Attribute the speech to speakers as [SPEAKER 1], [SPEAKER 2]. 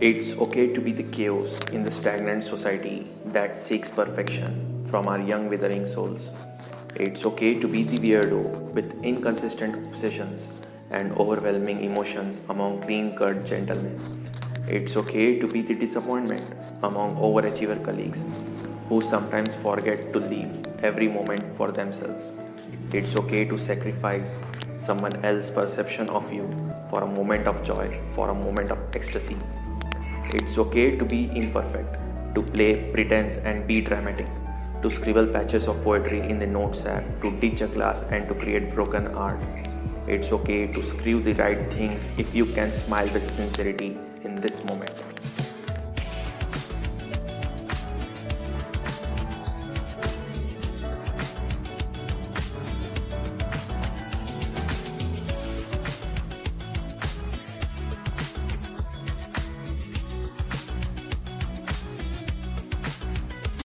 [SPEAKER 1] It's okay to be the chaos in the stagnant society that seeks perfection from our young withering souls. It's okay to be the weirdo with inconsistent obsessions and overwhelming emotions among clean cut gentlemen. It's okay to be the disappointment among overachiever colleagues who sometimes forget to leave every moment for themselves. It's okay to sacrifice someone else's perception of you for a moment of joy, for a moment of ecstasy. It's okay to be imperfect, to play pretense and be dramatic, to scribble patches of poetry in the notes app, to ditch a class and to create broken art. It's okay to screw the right things if you can smile with sincerity in this moment.